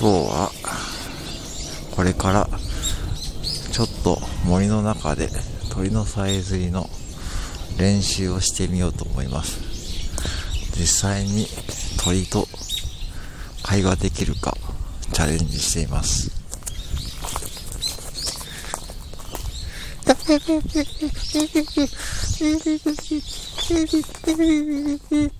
今日は、これから、ちょっと森の中で鳥のさえずりの練習をしてみようと思います。実際に鳥と会話できるかチャレンジしています。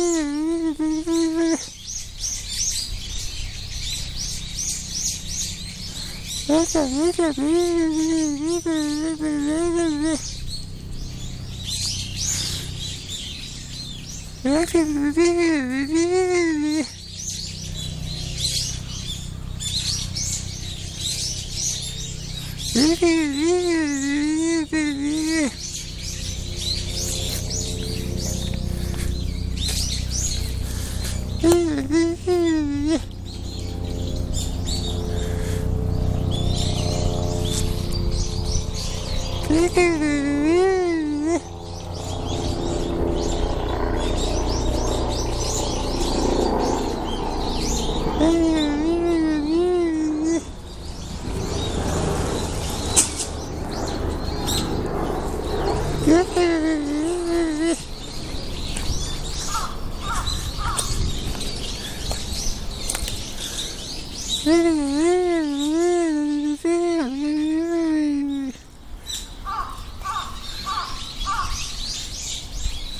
Yeah, yeah, yeah. Mm-hmm.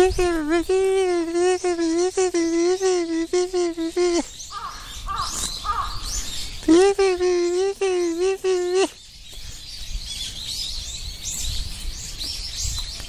YouTube, YouTube, YouTube, YouTube.